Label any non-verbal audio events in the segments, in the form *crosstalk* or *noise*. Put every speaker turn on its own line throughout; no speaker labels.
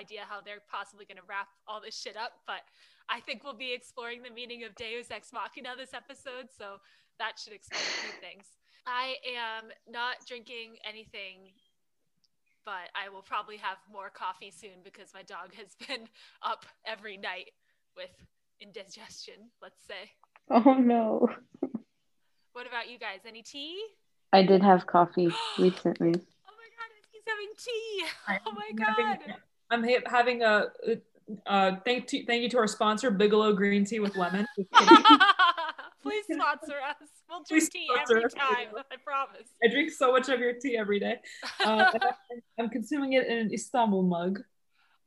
idea how they're possibly going to wrap all this shit up. But I think we'll be exploring the meaning of Deus Ex Machina this episode. So that should explain a few things. I am not drinking anything but I will probably have more coffee soon because my dog has *laughs* been up every night with indigestion, let's say.
Oh no.
What about you guys? Any tea?
I did have coffee *gasps* recently.
Oh my god, he's having tea. Oh my god.
I'm ha- having a uh, thank to, thank you to our sponsor, Bigelow Green Tea with Lemon. *laughs*
Please sponsor us. We'll drink tea every time. I promise.
I drink so much of your tea every day. Uh, *laughs* I'm consuming it in an Istanbul mug.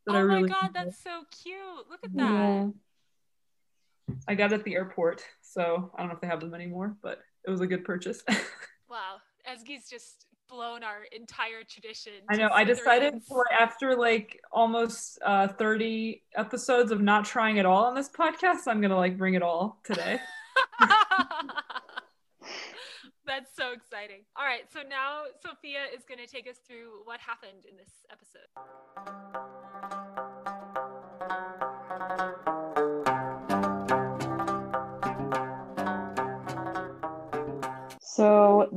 oh I my really god, enjoy. that's so cute! Look at that. Yeah.
I got it at the airport, so I don't know if they have them anymore, but it was a good purchase. *laughs*
wow, Ezgi's just blown our entire tradition.
I know. I decided for, after like almost uh, 30 episodes of not trying at all on this podcast, I'm gonna like bring it all today. *laughs* *laughs*
That's so exciting. All right, so now Sophia is going to take us through what happened in this episode.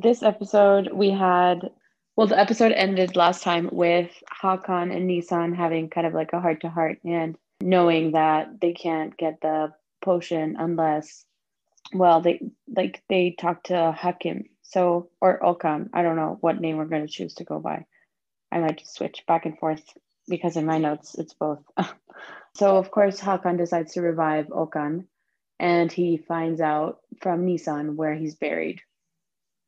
This episode we had well the episode ended last time with Hakan and Nisan having kind of like a heart to heart and knowing that they can't get the potion unless well they like they talk to Hakim. So or Okan. I don't know what name we're going to choose to go by. I might just switch back and forth because in my notes it's both. *laughs* So of course Hakan decides to revive Okan and he finds out from Nisan where he's buried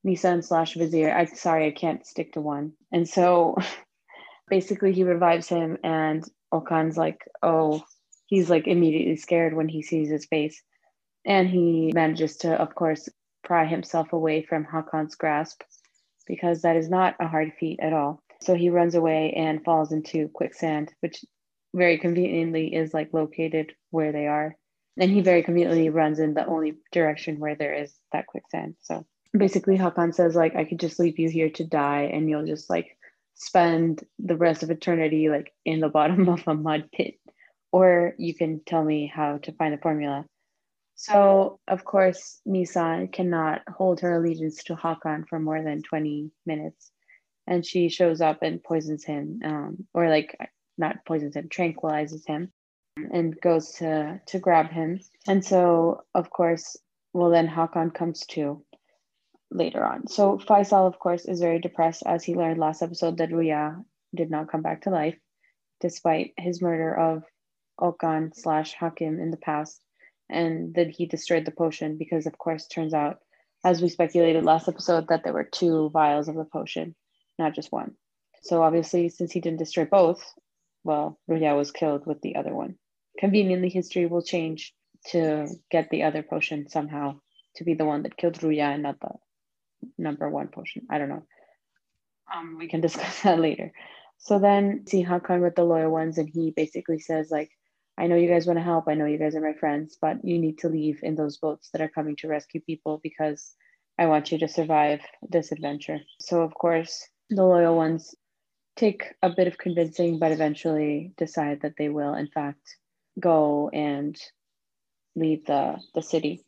Nisan slash Vizier. I sorry, I can't stick to one. And so *laughs* basically he revives him and Okan's like, oh, he's like immediately scared when he sees his face. And he manages to, of course, pry himself away from Hakan's grasp because that is not a hard feat at all. So he runs away and falls into quicksand, which very conveniently is like located where they are. And he very conveniently runs in the only direction where there is that quicksand. So basically Hakan says like I could just leave you here to die and you'll just like spend the rest of eternity like in the *laughs* bottom of a mud pit or you can tell me how to find the formula. So of course Nisan cannot hold her allegiance to Hakan for more than 20 minutes and she shows up and poisons him um, or like not poisons him tranquilizes him and goes to to grab him and so of course well then Hakan comes to later on. So Faisal, of course, is very depressed as he learned last episode that Ruya did not come back to life, despite his murder of Okan slash Hakim in the past, and that he destroyed the potion because, of course, turns out, as we speculated last episode, that there were two vials of the potion, not just one. So obviously, since he didn't destroy both, well, Ruya was killed with the other one. Conveniently, history will change to get the other potion somehow to be the one that killed Ruya and not the number one potion. I don't know. Um, we can discuss *laughs* that later. So then see Hakan with the loyal ones, and he basically says like, I know you guys want to help. I know you guys are my friends, but you need to leave in those boats that are coming to rescue people because I want you to survive this adventure. So of course, the loyal ones take a bit of convincing, but eventually decide that they will, in fact, go and leave the the city.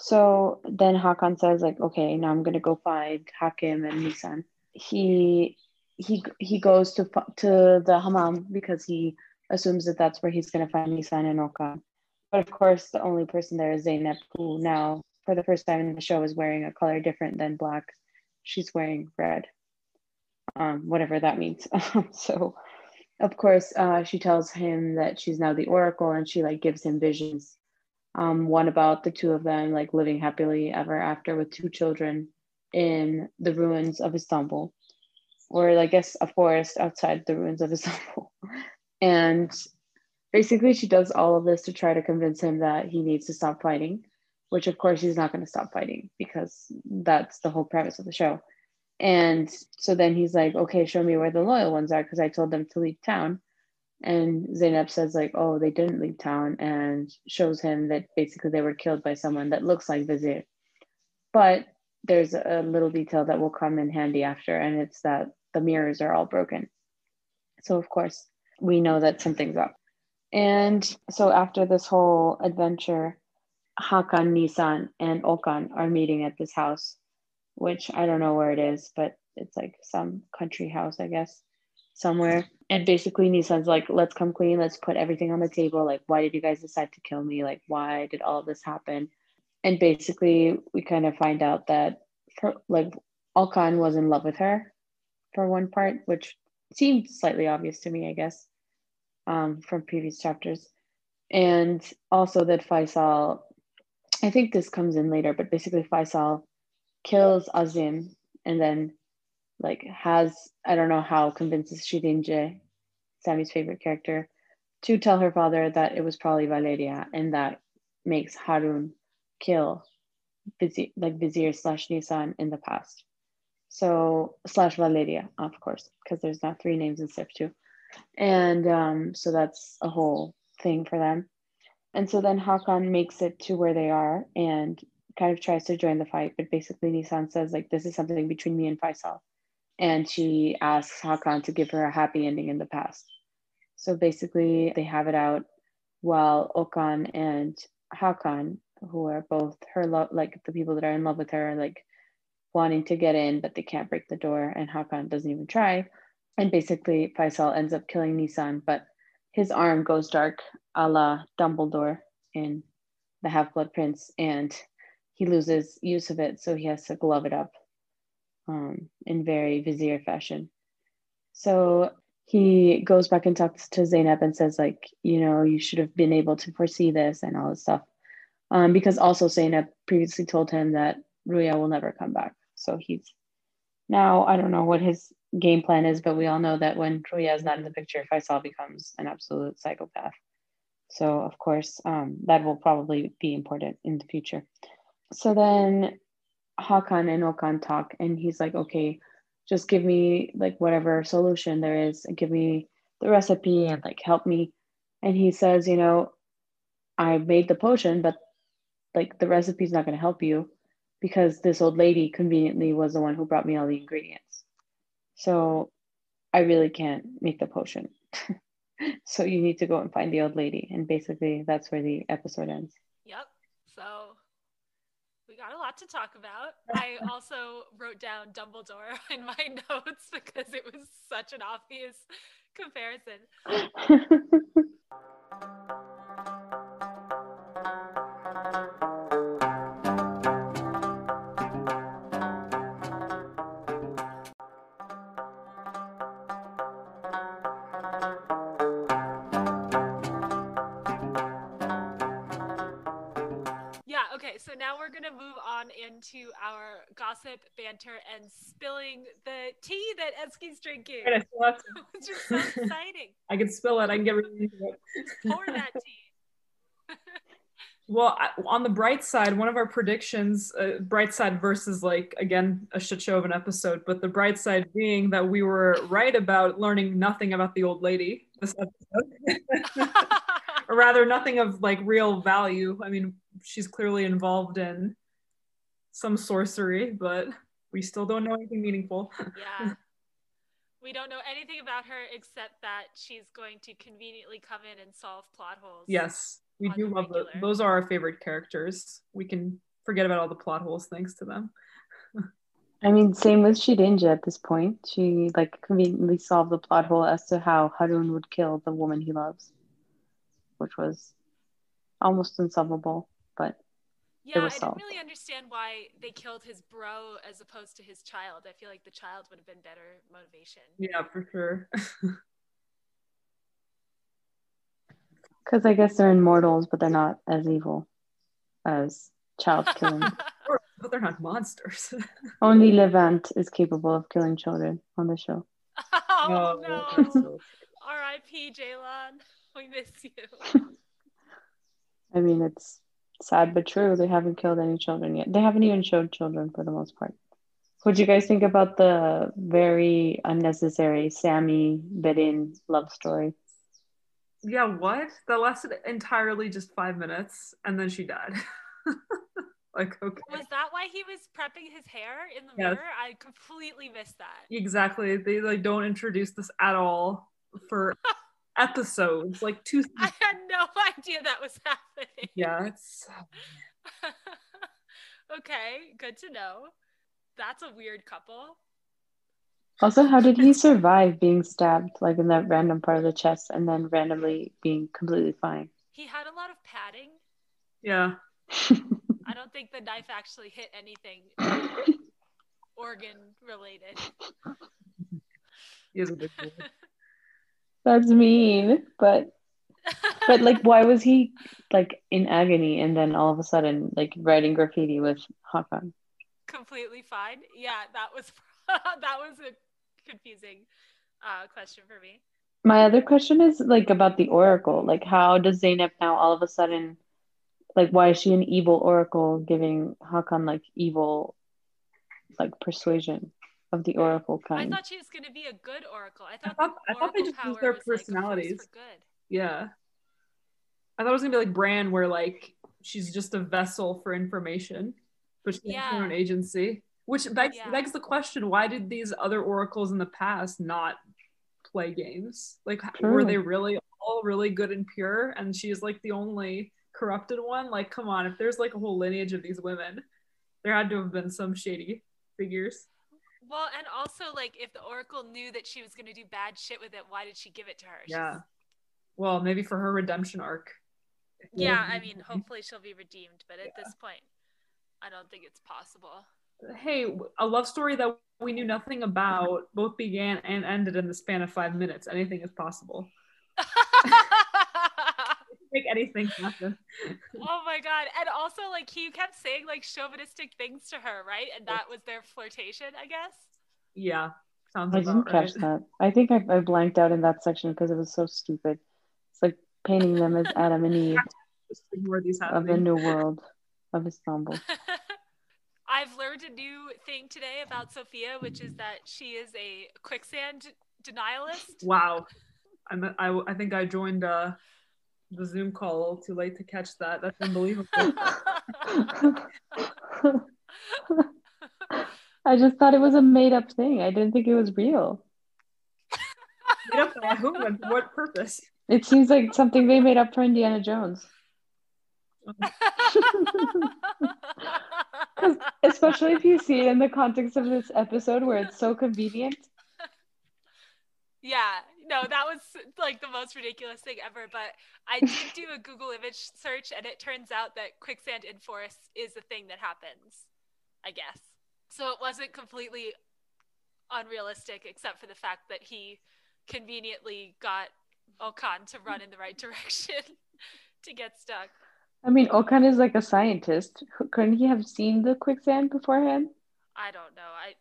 So then Hakan says like, okay, now I'm gonna go find Hakim and Nisan. He he he goes to to the hammam because he assumes that that's where he's gonna find Nisan and Okan. But of course, the only person there is Zeynep, who now for the first time in the show is wearing a color different than black. She's wearing red, um, whatever that means. *laughs* so, of course, uh, she tells him that she's now the oracle, and she like gives him visions um, one about the two of them like living happily ever after with two children in the ruins of Istanbul, or I guess a forest outside the ruins of Istanbul. *laughs* and basically, she does all of this to try to convince him that he needs to stop fighting, which of course he's not going to stop fighting because that's the whole premise of the show. And so then he's like, okay, show me where the loyal ones are because I told them to leave town. And Zainab says, like, oh, they didn't leave town and shows him that basically they were killed by someone that looks like Vizier. But there's a little detail that will come in handy after, and it's that the mirrors are all broken. So, of course, we know that something's up. And so, after this whole adventure, Hakan, Nisan, and Okan are meeting at this house, which I don't know where it is, but it's like some country house, I guess, somewhere and basically Nisan's like, let's come clean, let's put everything on the table. Like, why did you guys decide to kill me? Like, why did all of this happen? And basically, we kind of find out that for, like Okan was in love with her for one part, which seemed slightly obvious to me, I guess, um, from previous chapters. And also that Faisal, I think this comes in later, but basically Faisal kills Azim and then like has I don't know how convinces Shirinje, Sammy's favorite character, to tell her father that it was probably Valeria, and that makes Harun kill Vizier, like Vizier slash Nisan in the past. So slash Valeria, of course, because there's now three names instead of two, and um, so that's a whole thing for them. And so then Hakan makes it to where they are and kind of tries to join the fight, but basically Nisan says like this is something between me and Faisal and she asks Hakan to give her a happy ending in the past. So basically, they have it out while Okan and Hakan, who are both her love, like the people that are in love with her, like wanting to get in, but they can't break the door, and Hakan doesn't even try. And basically, Faisal ends up killing Nisan, but his arm goes dark, a la Dumbledore in The Half Blood Prince, and he loses use of it, so he has to glove it up um, in very vizier fashion. So he goes back and talks to Zainab and says, like, you know, you should have been able to foresee this and all this stuff. Um, because also Zainab previously told him that Ruya will never come back. So he's now, I don't know what his game plan is, but we all know that when Ruya is not in the picture, Faisal becomes an absolute psychopath. So, of course, um, that will probably be important in the future. So then Hakan and Okan talk, and he's like, okay, just give me like whatever solution there is, and give me the recipe and like help me. And he says, you know, I made the potion, but like the recipe's not going to help you because this old lady conveniently was the one who brought me all the ingredients. So I really can't make the potion. *laughs* so you need to go and find the old lady. And basically, that's where the episode ends.
Yep. So we got a lot to talk about. I *laughs* also wrote down Dumbledore *laughs* in my notes because it was such an obvious comparison. *laughs* going to move on into our gossip, banter, and spilling the tea that Ezgi's drinking. *laughs* Which is so *laughs* exciting.
I can spill it. I can get rid of it.
Pour that tea. *laughs*
well, on the bright side, one of our predictions, uh, bright side versus like, again, a shit show of an episode, but the bright side being that we were right about learning nothing about the old lady this episode. or rather nothing of like real value. I mean, she's clearly involved in some sorcery, but we still don't know anything meaningful.
yeah. We don't know anything about her except that she's going to conveniently come in and solve plot holes.
Yes, we do love the, those are our favorite characters. We can forget about all the plot holes thanks to them.
I mean, same with Shidinja at this point. She like conveniently solved the plot hole as to how Harun would kill the woman he loves which was almost unsolvable, but
yeah, I didn't really understand why they killed his bro as opposed to his child. I feel like the child would have been better motivation.
Yeah, for sure. *laughs*
Because I guess they're immortals, but they're not as evil as child *laughs* killing.
but they're not monsters. *laughs*
Only Levant is capable of killing children on the show.
Oh, oh no. R.I.P. Jaylon. We miss you.
I mean, it's sad but true. They haven't killed any children yet. They haven't even showed children for the most part. What do you guys think about the very unnecessary Sammy Beden love story?
Yeah, what? That lasted entirely just five minutes and then she died. *laughs* like, okay.
Was that why he was prepping his hair in the
Yes.
mirror? I completely missed that.
Exactly. They like don't introduce this at all for *laughs* episodes. Like two *laughs*
I had no idea that was happening.
Yeah, it's *laughs*
okay, good to know. That's a weird couple.
Also, how did he survive being stabbed like in that random part of the chest and then randomly being completely fine?
He had a lot of padding.
yeah. *laughs*
I don't think the knife actually hit anything organ related.
He is a big boy.
That's mean, but but like *laughs* why was he like in agony and then all of a sudden like writing graffiti with Hakan?
Completely fine. Yeah, that was *laughs* that was a confusing uh, question for me.
My other question is like about the oracle. Like how does Zainab now all of a sudden like why is she an evil oracle giving Hakan like evil like persuasion of the oracle kind.
I thought she was going to be a good oracle. I thought,
thought-
the
I thought they just used their
was, like,
personalities.
for good.
Yeah. I thought it was gonna be like Bran, where like she's just a vessel for information, but she has her own agency. Which begs,
Yeah.
begs the question: Why did these other oracles in the past not play games? Like, were they really all really good and pure, and she's like the only corrupted one? Like, come on! If there's like a whole lineage of these women, there had to have been some shady figures.
Well, and also like if the oracle knew that she was going to do bad shit with it, why did she give it to her? She's-
Yeah. Well, maybe for her redemption arc.
Yeah, I mean, hopefully she'll be redeemed, but at this point, I don't think it's possible.
hey, a love story that we knew nothing about both began and ended in the span of five minutes. Anything is possible. *laughs* Make anything happen.
oh my god! And also, like he kept saying like chauvinistic things to her, right? And that was their flirtation, I guess.
Yeah, sounds like.
I
about
didn't
right.
catch that. I think I, I blanked out in that section because it was so stupid. It's like painting them as Adam and Eve
Just ignore these
of the new world of Istanbul. *laughs*
I've learned a new thing today about Sophia, which is that she is a quicksand denialist.
Wow, I'm, I I think I joined uh, the Zoom call too late to catch that. That's unbelievable. *laughs*
I just thought it was a made up thing. I didn't think it was real.
Made up by whom and for what purpose?
It seems like something they made up for Indiana Jones. *laughs* especially if you see it in the context of this episode where it's so convenient.
yeah, no, that was like the most ridiculous thing ever. But I *laughs* did do a Google image search, and it turns out that quicksand in forests is a thing that happens, I guess. So it wasn't completely unrealistic, except for the fact that he conveniently got Okan to run in the right direction *laughs* to get stuck.
I mean, Okan is like a scientist. Couldn't he have seen the quicksand beforehand?
I don't know. I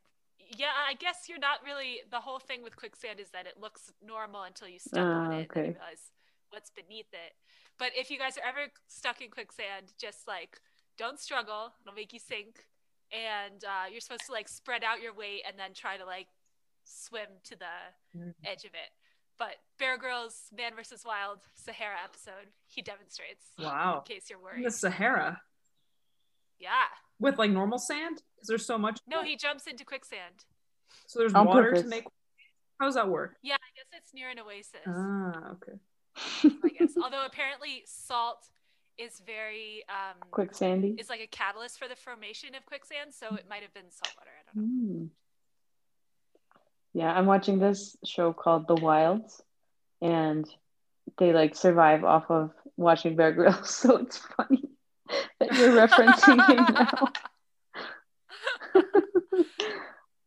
yeah, I guess you're not really the whole thing with quicksand is that it looks normal until you step on
Ah,
it and you realize what's beneath it. But if you guys are ever stuck in quicksand, just like don't struggle, it'll make you sink. And uh, you're supposed to like spread out your weight and then try to like swim to the
Mhm.
edge of it. But Bear Grylls Man vs. Wild Sahara episode, he demonstrates.
Wow.
In case you're
In
worried.
the Sahara
Yeah.
with like normal sand because there's so much.
No, he jumps into quicksand.
So there's
On
water
purpose.
to make. How does that work?
Yeah, I guess it's near an oasis.
Ah, okay.
I *laughs* guess. Although apparently salt is very um
Quicksandy.
It's like a catalyst for the formation of quicksand, so it might have been salt water. I don't know.
Hmm. Yeah, I'm watching this show called The Wilds, and they like survive off of watching Bear Grylls, *laughs* so it's funny that you're referencing him *laughs* now.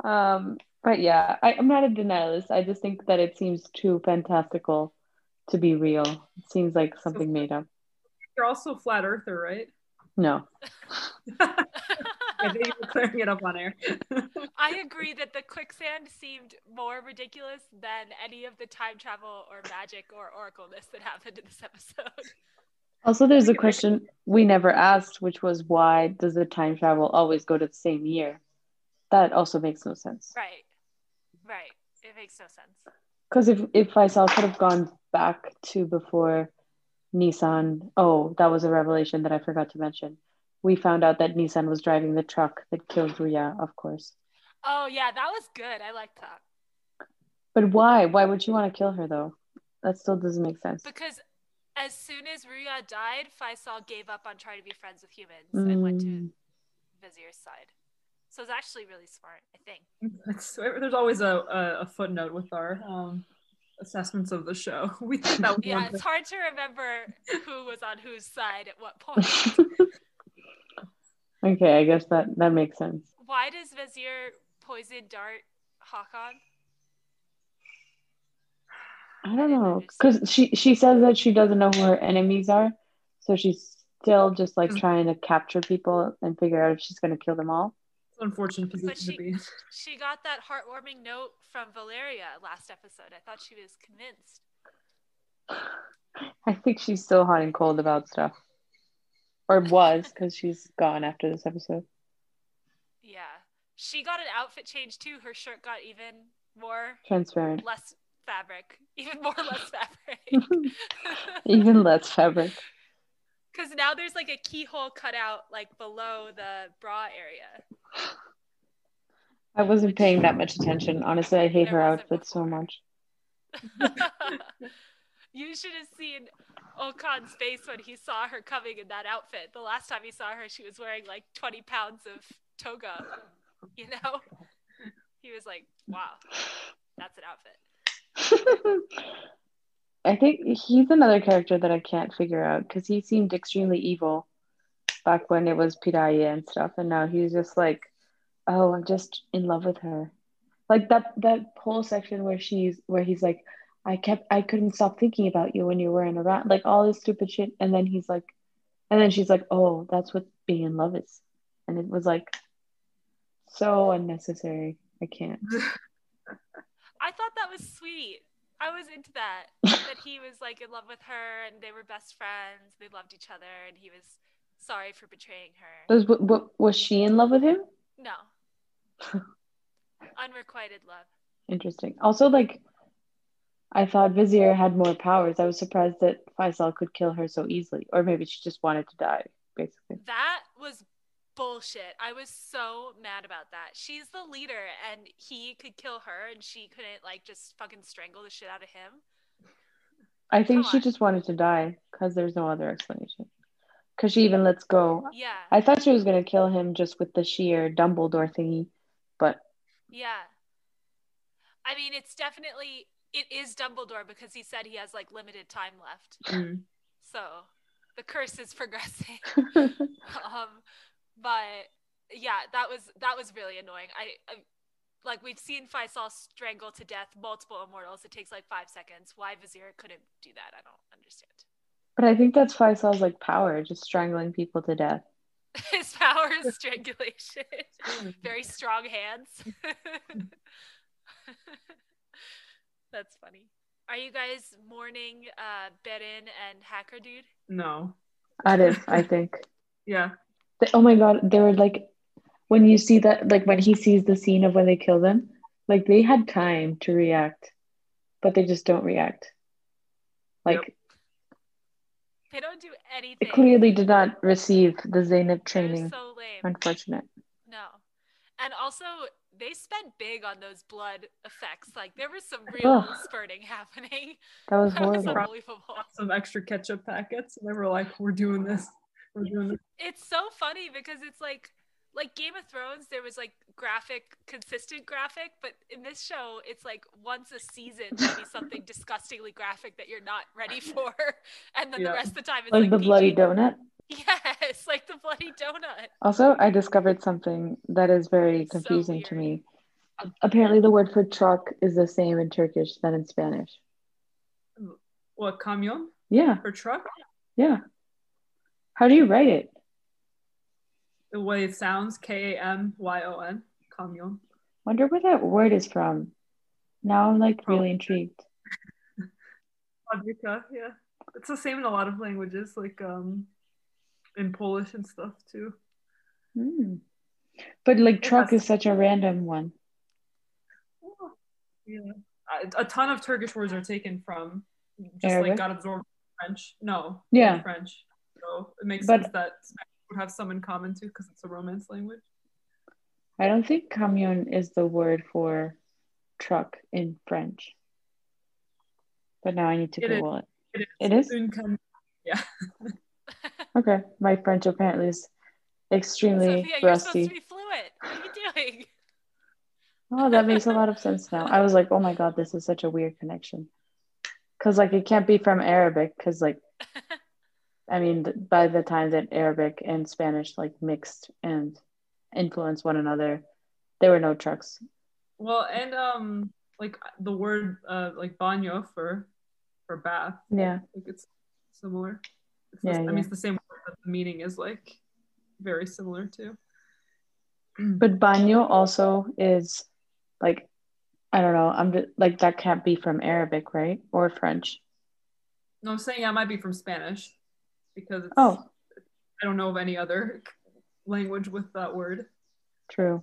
Um, but yeah, I, I'm not a denialist. I just think that it seems too fantastical to be real. It seems like something made up.
You're also a flat earther, right?
No, *laughs* *laughs*
I think you were clearing it up on air.
I agree that the quicksand seemed more ridiculous than any of the time travel or magic or oracleness that happened in this episode.
Also, there's a question we never asked, which was why does the time travel always go to the same year? That also makes no sense.
Right. Right. It makes no sense.
Because if if Faisal could have gone back to before Nisan. Oh, that was a revelation that I forgot to mention. We found out that Nisan was driving the truck that killed Ruya, of course.
Oh yeah, that was good. I liked that.
But why? Why would you want to kill her though? That still doesn't make sense.
Because as soon as Ruya died, Faisal gave up on trying to be friends with humans and went to
Mm.
Vizier's side. So it's actually really smart, I think.
It's, there's always a, a, a footnote with our um, assessments of the show. *laughs* We think that was
Yeah,
one
it's hard to remember *laughs* who was on whose side at what point. *laughs*
okay, I guess that that makes sense.
Why does Vizier poison dart Hakan?
I don't know because she she says that she doesn't know who her enemies are, so she's still just like
Mm.
trying to capture people and figure out if she's gonna kill them all.
It's unfortunate position
she-
to be in. *laughs*
She got that heartwarming note from Valeria last episode. I thought she was convinced.
I think she's still hot and cold about stuff, or was because she's gone after this episode.
Yeah. She got an outfit change too. Her shirt got even more
Transparent,
less fabric, *laughs* even more less fabric. *laughs*
even less fabric.
Because now there's like a keyhole cut out like below the bra area.
I wasn't paying that much attention. Honestly, I hate her outfit so much. *laughs*
you should have seen Okan's face when he saw her coming in that outfit. The last time he saw her, she was wearing like 20 pounds of toga. You know? He was like, wow, that's an outfit. *laughs*
I think he's another character that I can't figure out because he seemed extremely evil back when it was Piraye and stuff, and now he's just like, oh, I'm just in love with her. Like that that whole section where she's where he's like, I kept I couldn't stop thinking about you when you weren't around, like all this stupid shit, and then he's like, and then she's like, oh, that's what being in love is, and it was like so unnecessary. I can't. *laughs*
I thought that was sweet. I was into that. *laughs* that he was like in love with her and they were best friends. They loved each other and he was sorry for betraying her.
Was what was she in love with him?
No. *laughs* Unrequited love.
Interesting. Also, like, I thought Vizier had more powers. I was surprised that Faisal could kill her so easily, or maybe she just wanted to die, basically.
That was bullshit. I was so mad about that. She's the leader and he could kill her and she couldn't like just fucking strangle the shit out of him.
I think
Come
she
on.
just wanted to die because there's no other explanation. Because she even lets go.
Yeah.
I thought she was gonna kill him just with the sheer Dumbledore thingy, but
Yeah. I mean, it's definitely it is Dumbledore because he said he has like limited time left.
Mm.
So the curse is progressing. *laughs* um but yeah, that was that was really annoying. I, I like we've seen Faisal strangle to death multiple immortals. It takes like 5 seconds. Why Vizier couldn't do that? I don't understand.
But I think that's why Faisal's like power, just strangling people to death. *laughs*
His power is strangulation. *laughs* Very strong hands. *laughs* That's funny. Are you guys mourning uh Beren and Hacker Dude?
No.
I did, I think.
Yeah.
They- oh my god, they were like when you see that like when he sees the scene of when they kill them, like they had time to react, but they just don't react. Like
They don't do anything.
they
anything.
clearly did not receive the Zainab
They're
training.
so lame.
Unfortunate.
No. And also they spent big on those blood effects. Like there was some real
Ugh.
spurting *laughs* happening.
That was *laughs*
That was unbelievable.
Some extra ketchup packets. And they were like, we're doing this. We're doing this.
It's so funny because it's like like Game of Thrones, there was like graphic, consistent graphic, but in this show, it's like once a season, maybe something *laughs* disgustingly graphic that you're not ready for, *laughs* and then
Yeah.
the rest of the time it's
Like
like,
the bloody donut.
Yes, *laughs* like the bloody donut.
Also, I discovered something that is very
So
confusing to me. Apparently, the word for truck is the same in Turkish than in Spanish.
What, camion?
Yeah,
For truck?
yeah. How do you write it?
The way it sounds, K A M Y O N. Kamyon.
Wonder where that word is from. Now I'm like really intrigued. *laughs*
Yeah. It's the same in a lot of languages, like um in Polish and stuff too.
Hmm. But like truck is such a random one.
Yeah. A, a ton of Turkish words are taken from just
Arabic?
like got absorbed in French. No,
Yeah.
French. So it makes
But-
sense that would have some in common too, because it's a Romance language.
I don't think camion is the word for truck in French. But now I need to
It is.
Google it.
It is.
It is?
Une cam- *laughs*
Okay. My French apparently is extremely
Sophia, you're supposed
rusty.
to be fluent. What are you doing? *laughs*
Oh, that makes a lot of sense now. I was like, oh my God, this is such a weird connection. Because, like, it can't be from Arabic, because, like, *laughs* I mean, by the time that Arabic and Spanish, like, mixed and influenced one another, there were no trucks.
Well, and um, like the word uh, like baño for for bath,
Yeah.
like it's similar. It's
Yeah,
the, I mean, it's the same word, but the meaning is like very similar too. *clears throat*
But baño also is, like, I don't know. I'm just, like, that can't be from Arabic, right? Or French.
No, I'm saying that might be from Spanish because it's,
Oh,
I don't know of any other language with that word.
true.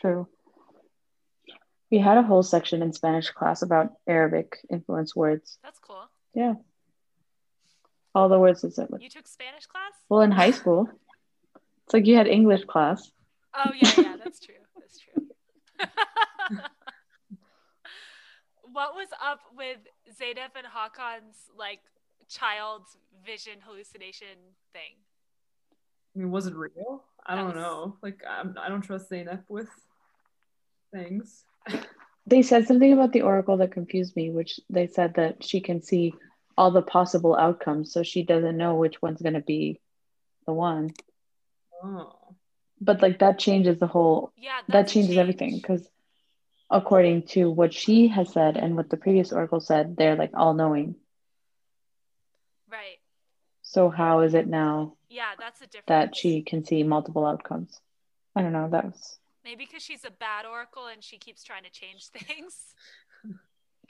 True. We had a whole section in Spanish class about Arabic influence words.
That's cool.
Yeah. All the words that said with.
You took Spanish class?
Well, in high school, it's like you had English class.
Oh yeah, yeah, that's true. That's true. *laughs* *laughs* what was up with Zaynep and Hakan's like child's vision hallucination thing?
I mean, was it real? I
That
don't
was-
know. Like, I'm, I don't trust Zaynep with things.
They said something about the oracle that confused me, which they said that she can see all the possible outcomes, so she doesn't know which one's going to be the one.
Oh,
But like that changes the whole
Yeah,
that
that's a
changes everything because according to what she has said and what the previous oracle said, they're like all knowing.
Right.
So how is it now
Yeah, that's a difference.
that she can see multiple outcomes? I don't know. That was
maybe because she's a bad oracle and she keeps trying to change *laughs* things.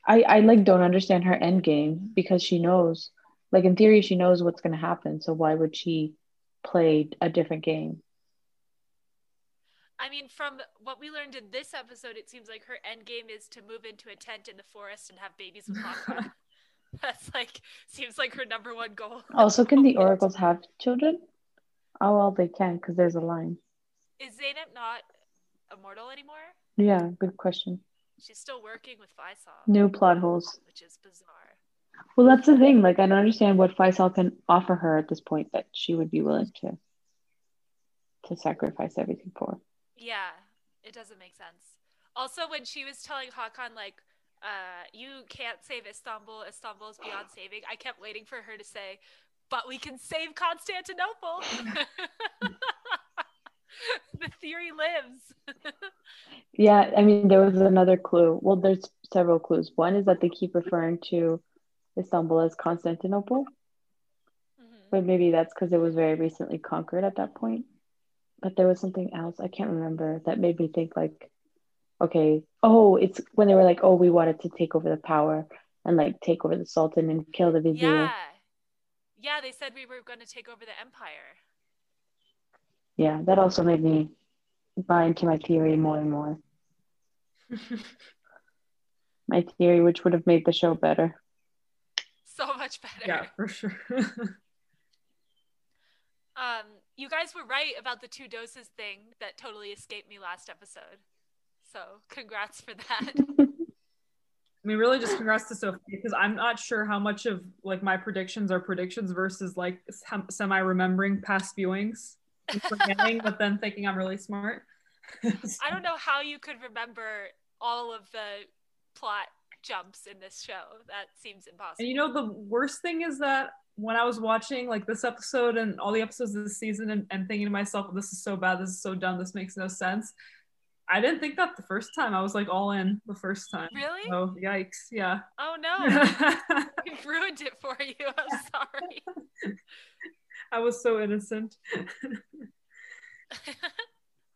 I I like don't understand her end game because she knows like in theory she knows what's going to happen. So why would she play a different game?
I mean, from what we learned in this episode, it seems like her end game is to move into a tent in the forest and have babies with *laughs* Hakan. *laughs* That's like seems like her number one goal.
Also, can the *laughs* oracles have children? Oh well, they can because there's a line.
Is Zaynep not immortal anymore?
Yeah, good question.
She's still working with Faisal,
New plot holes.
which is bizarre.
Well, that's the thing. Like, I don't understand what Faisal can offer her at this point that she would be willing to to sacrifice everything for.
Yeah, it doesn't make sense. Also, when she was telling Hakan, like, uh, you can't save Istanbul, Istanbul is beyond saving, I kept waiting for her to say, but we can save Constantinople. *laughs* the theory lives. *laughs*
Yeah, I mean, there was another clue. Well, there's several clues. One is that they keep referring to Istanbul as Constantinople,
Mhm.
but maybe that's because it was very recently conquered at that point. But there was something else I can't remember that made me think like, okay, oh, it's when they were like, oh, we wanted to take over the power and like take over the Sultan and kill the vizier.
Yeah. Yeah, they said we were going to take over the empire.
Yeah, that also made me buy into my theory more and more. *laughs* My theory, which would have made the show better.
So much better.
yeah, for sure. *laughs*
Um, you guys were right about the two doses thing that totally escaped me last episode. So congrats for that. *laughs*
I mean, really, just congrats to Sophie because I'm not sure how much of like my predictions are predictions versus like semi remembering past viewings, *laughs* forgetting, but then thinking I'm really smart.
I don't know how you could remember all of the plot jumps in this show. That seems impossible.
And you know, the worst thing is that when I was watching like this episode and all the episodes of this season and, and thinking to myself, this is so bad, this is so dumb, this makes no sense. I didn't think that the first time. I was like all in the first time.
Really?
Oh, yikes. Yeah.
oh no, *laughs* we ruined it for you. I'm *laughs* sorry.
I was so innocent. *laughs*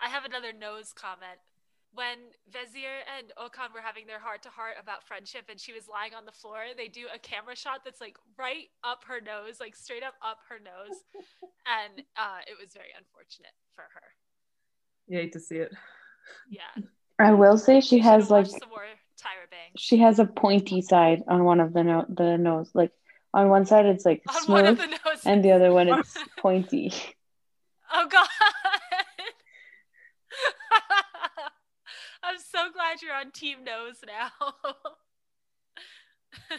I have another nose comment. When Vizier and Okan were having their heart to heart about friendship and she was lying on the floor, they do a camera shot that's like right up her nose, like straight up up her nose. And uh, it was very unfortunate for her.
You hate to see it.
Yeah.
I will say she has like
some more Tyra Banks.
She has a pointy side on one of the no- the nose. Like on one side it's like
On one of
smooth,
the
and the other one it's *laughs* pointy.
Oh god. *laughs* I'm so glad you're on team nose now. *laughs*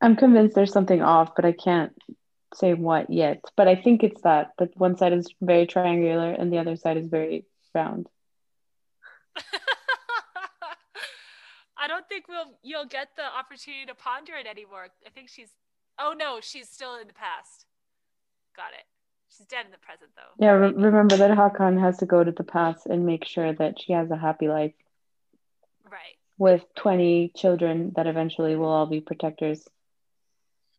I'm convinced there's something off, but I can't say what yet. But I think it's that that one side is very triangular and the other side is very round. *laughs*
I don't think we'll you'll get the opportunity to ponder it anymore. I think she's oh no, she's still in the past. Got it. She's dead in the present though.
Yeah, re- remember that Hakan has to go to the past and make sure that she has a happy life
Right.
with 20 children that eventually will all be protectors.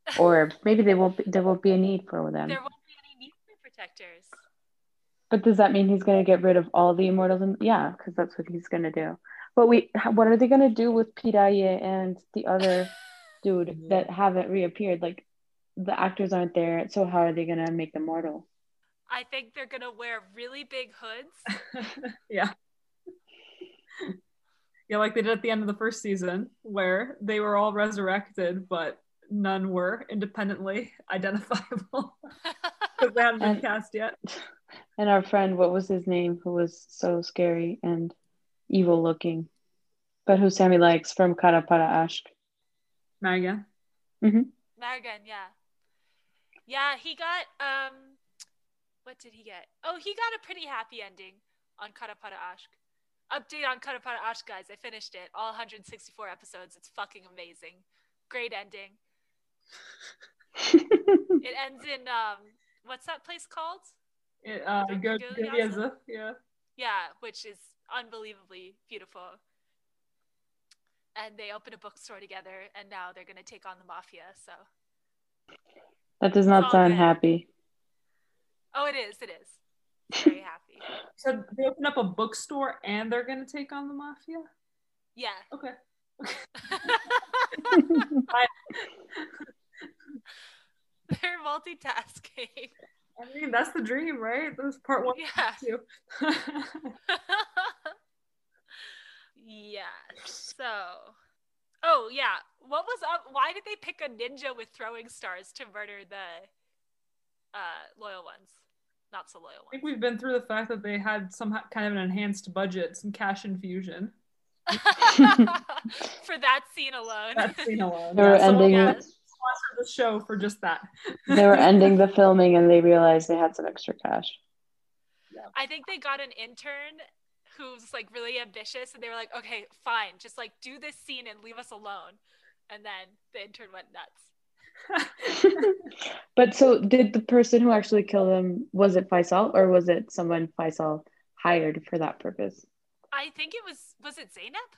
*laughs* Or maybe they won't be, there won't be a need for them.
There won't be any need for protectors.
But does that mean he's going to get rid of all the immortals? And yeah, because that's what he's going to do. But we, what are they going to do with Piraye and the other dude *laughs* that haven't reappeared? Like the actors aren't there, so how are they going to make them mortal?
I think they're gonna wear really big hoods. *laughs*
yeah. Yeah, like they did at the end of the first season, where they were all resurrected, but none were independently identifiable *laughs* because they hadn't been
And-
cast yet.
And our friend, what was his name, who was so scary and evil looking, but who Sammy likes from Kara Para Ashk.
Megan.
Margan, yeah. Yeah, he got um what did he get? Oh, he got a pretty happy ending on Karapara Ashk. Update on Karapara Ashk, guys. I finished it. All 164 episodes. It's fucking amazing. Great ending. *laughs* It ends in um what's that place called?
It, uh,
Yaza?
yeah.
Yeah, which is unbelievably beautiful. And they open a bookstore together and now they're gonna take on the mafia, so
that does not
all
sound
good.
happy.
Oh it is, it is. *laughs* Very happy.
So they open up a bookstore and they're gonna take on the mafia.
Yeah.
Okay. *laughs* *laughs*
They're multitasking.
I mean, that's the dream, right? That's part one.
Yeah.
Two. *laughs*
yeah. So, oh yeah. What was up? Why did they pick a ninja with throwing stars to murder the uh, loyal ones? Not so loyal
I think we've been through the fact that they had some kind of an enhanced budget, some cash infusion. *laughs*
For that scene alone.
That scene alone.
They were
Yeah, someone
ending
yeah.
It.
sponsor the show for just that.
They were ending the filming and they realized they had some extra cash.
I think they got an intern who's like really ambitious and they were like, okay, fine, just like do this scene and leave us alone. And then the intern went nuts. *laughs*
But so did the person who actually killed him was it Faisal or was it someone Faisal hired for that purpose?
I think it was was it Zainab?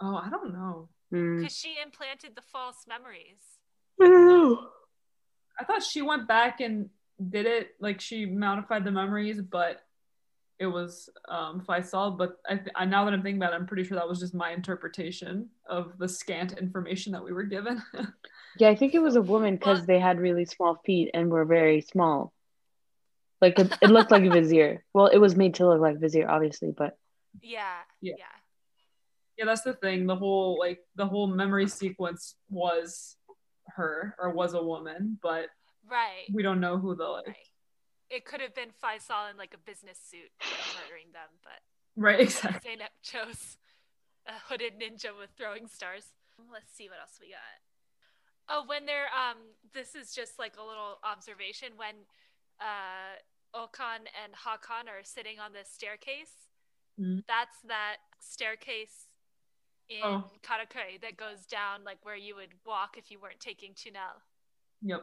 oh, I don't know.
Hmm.
Because she implanted the false memories.
I thought she went back and did it, like she modified the memories, but it was um, Faisal. But I, th- I now that I'm thinking about it, I'm pretty sure that was just my interpretation of the scant information that we were given. *laughs*
Yeah, I think it was a woman because they had really small feet and were very small. Like it, it looked like a vizier. Well, it was made to look like vizier, obviously, but
Yeah.
Yeah.
Yeah.
yeah, that's the thing. The whole like the whole memory sequence was her or was a woman, but
Right.
we don't know who the like.
Right. It could have been Faisal in like a business suit murdering them, but
Right, exactly.
Zainab chose a hooded ninja with throwing stars. Let's see what else we got. Oh, when they're um, this is just like a little observation when uh, Okan and Hakan are sitting on the staircase.
Mhm.
That's that staircase in
Oh.
Karaköy that goes down like where you would walk if you weren't taking Tunel.
Yep.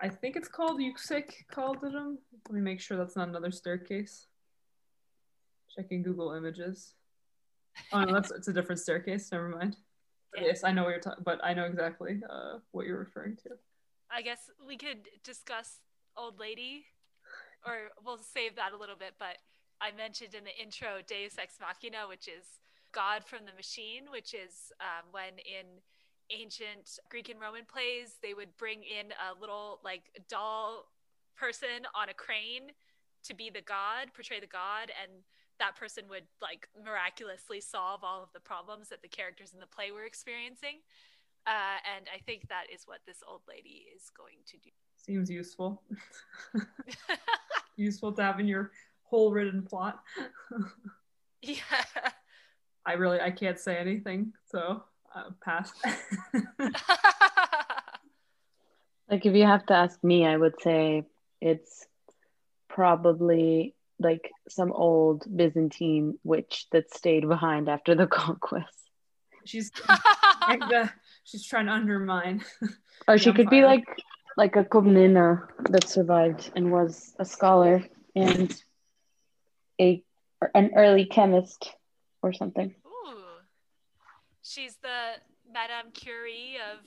I think it's called Yüksek Kaldırım. Let me make sure that's not another staircase. Checking Google Images. Oh no, that's it's a different staircase. Never mind.
Yeah.
Yes, I know what you're talking, but I know exactly uh, what you're referring to.
I guess we could discuss Old Lady, or we'll save that a little bit. But I mentioned in the intro Deus Ex Machina, which is God from the Machine, which is um, when in ancient Greek and Roman plays they would bring in a little like doll person on a crane to be the god, portray the god, and that person would like miraculously solve all of the problems that the characters in the play were experiencing. Uh, and I think that is what this old lady is going to do.
Seems useful. *laughs* *laughs* useful to have in your whole written plot. *laughs*
yeah.
I really I can't say anything, so uh, pass. *laughs*
like if you have to ask me, I would say it's probably like some old Byzantine witch that stayed behind after the *laughs* conquest.
She's like the, she's trying to undermine.
Or she could be like like a Komnena that survived and was a scholar and a an early chemist or something.
Ooh. She's the Madame Curie of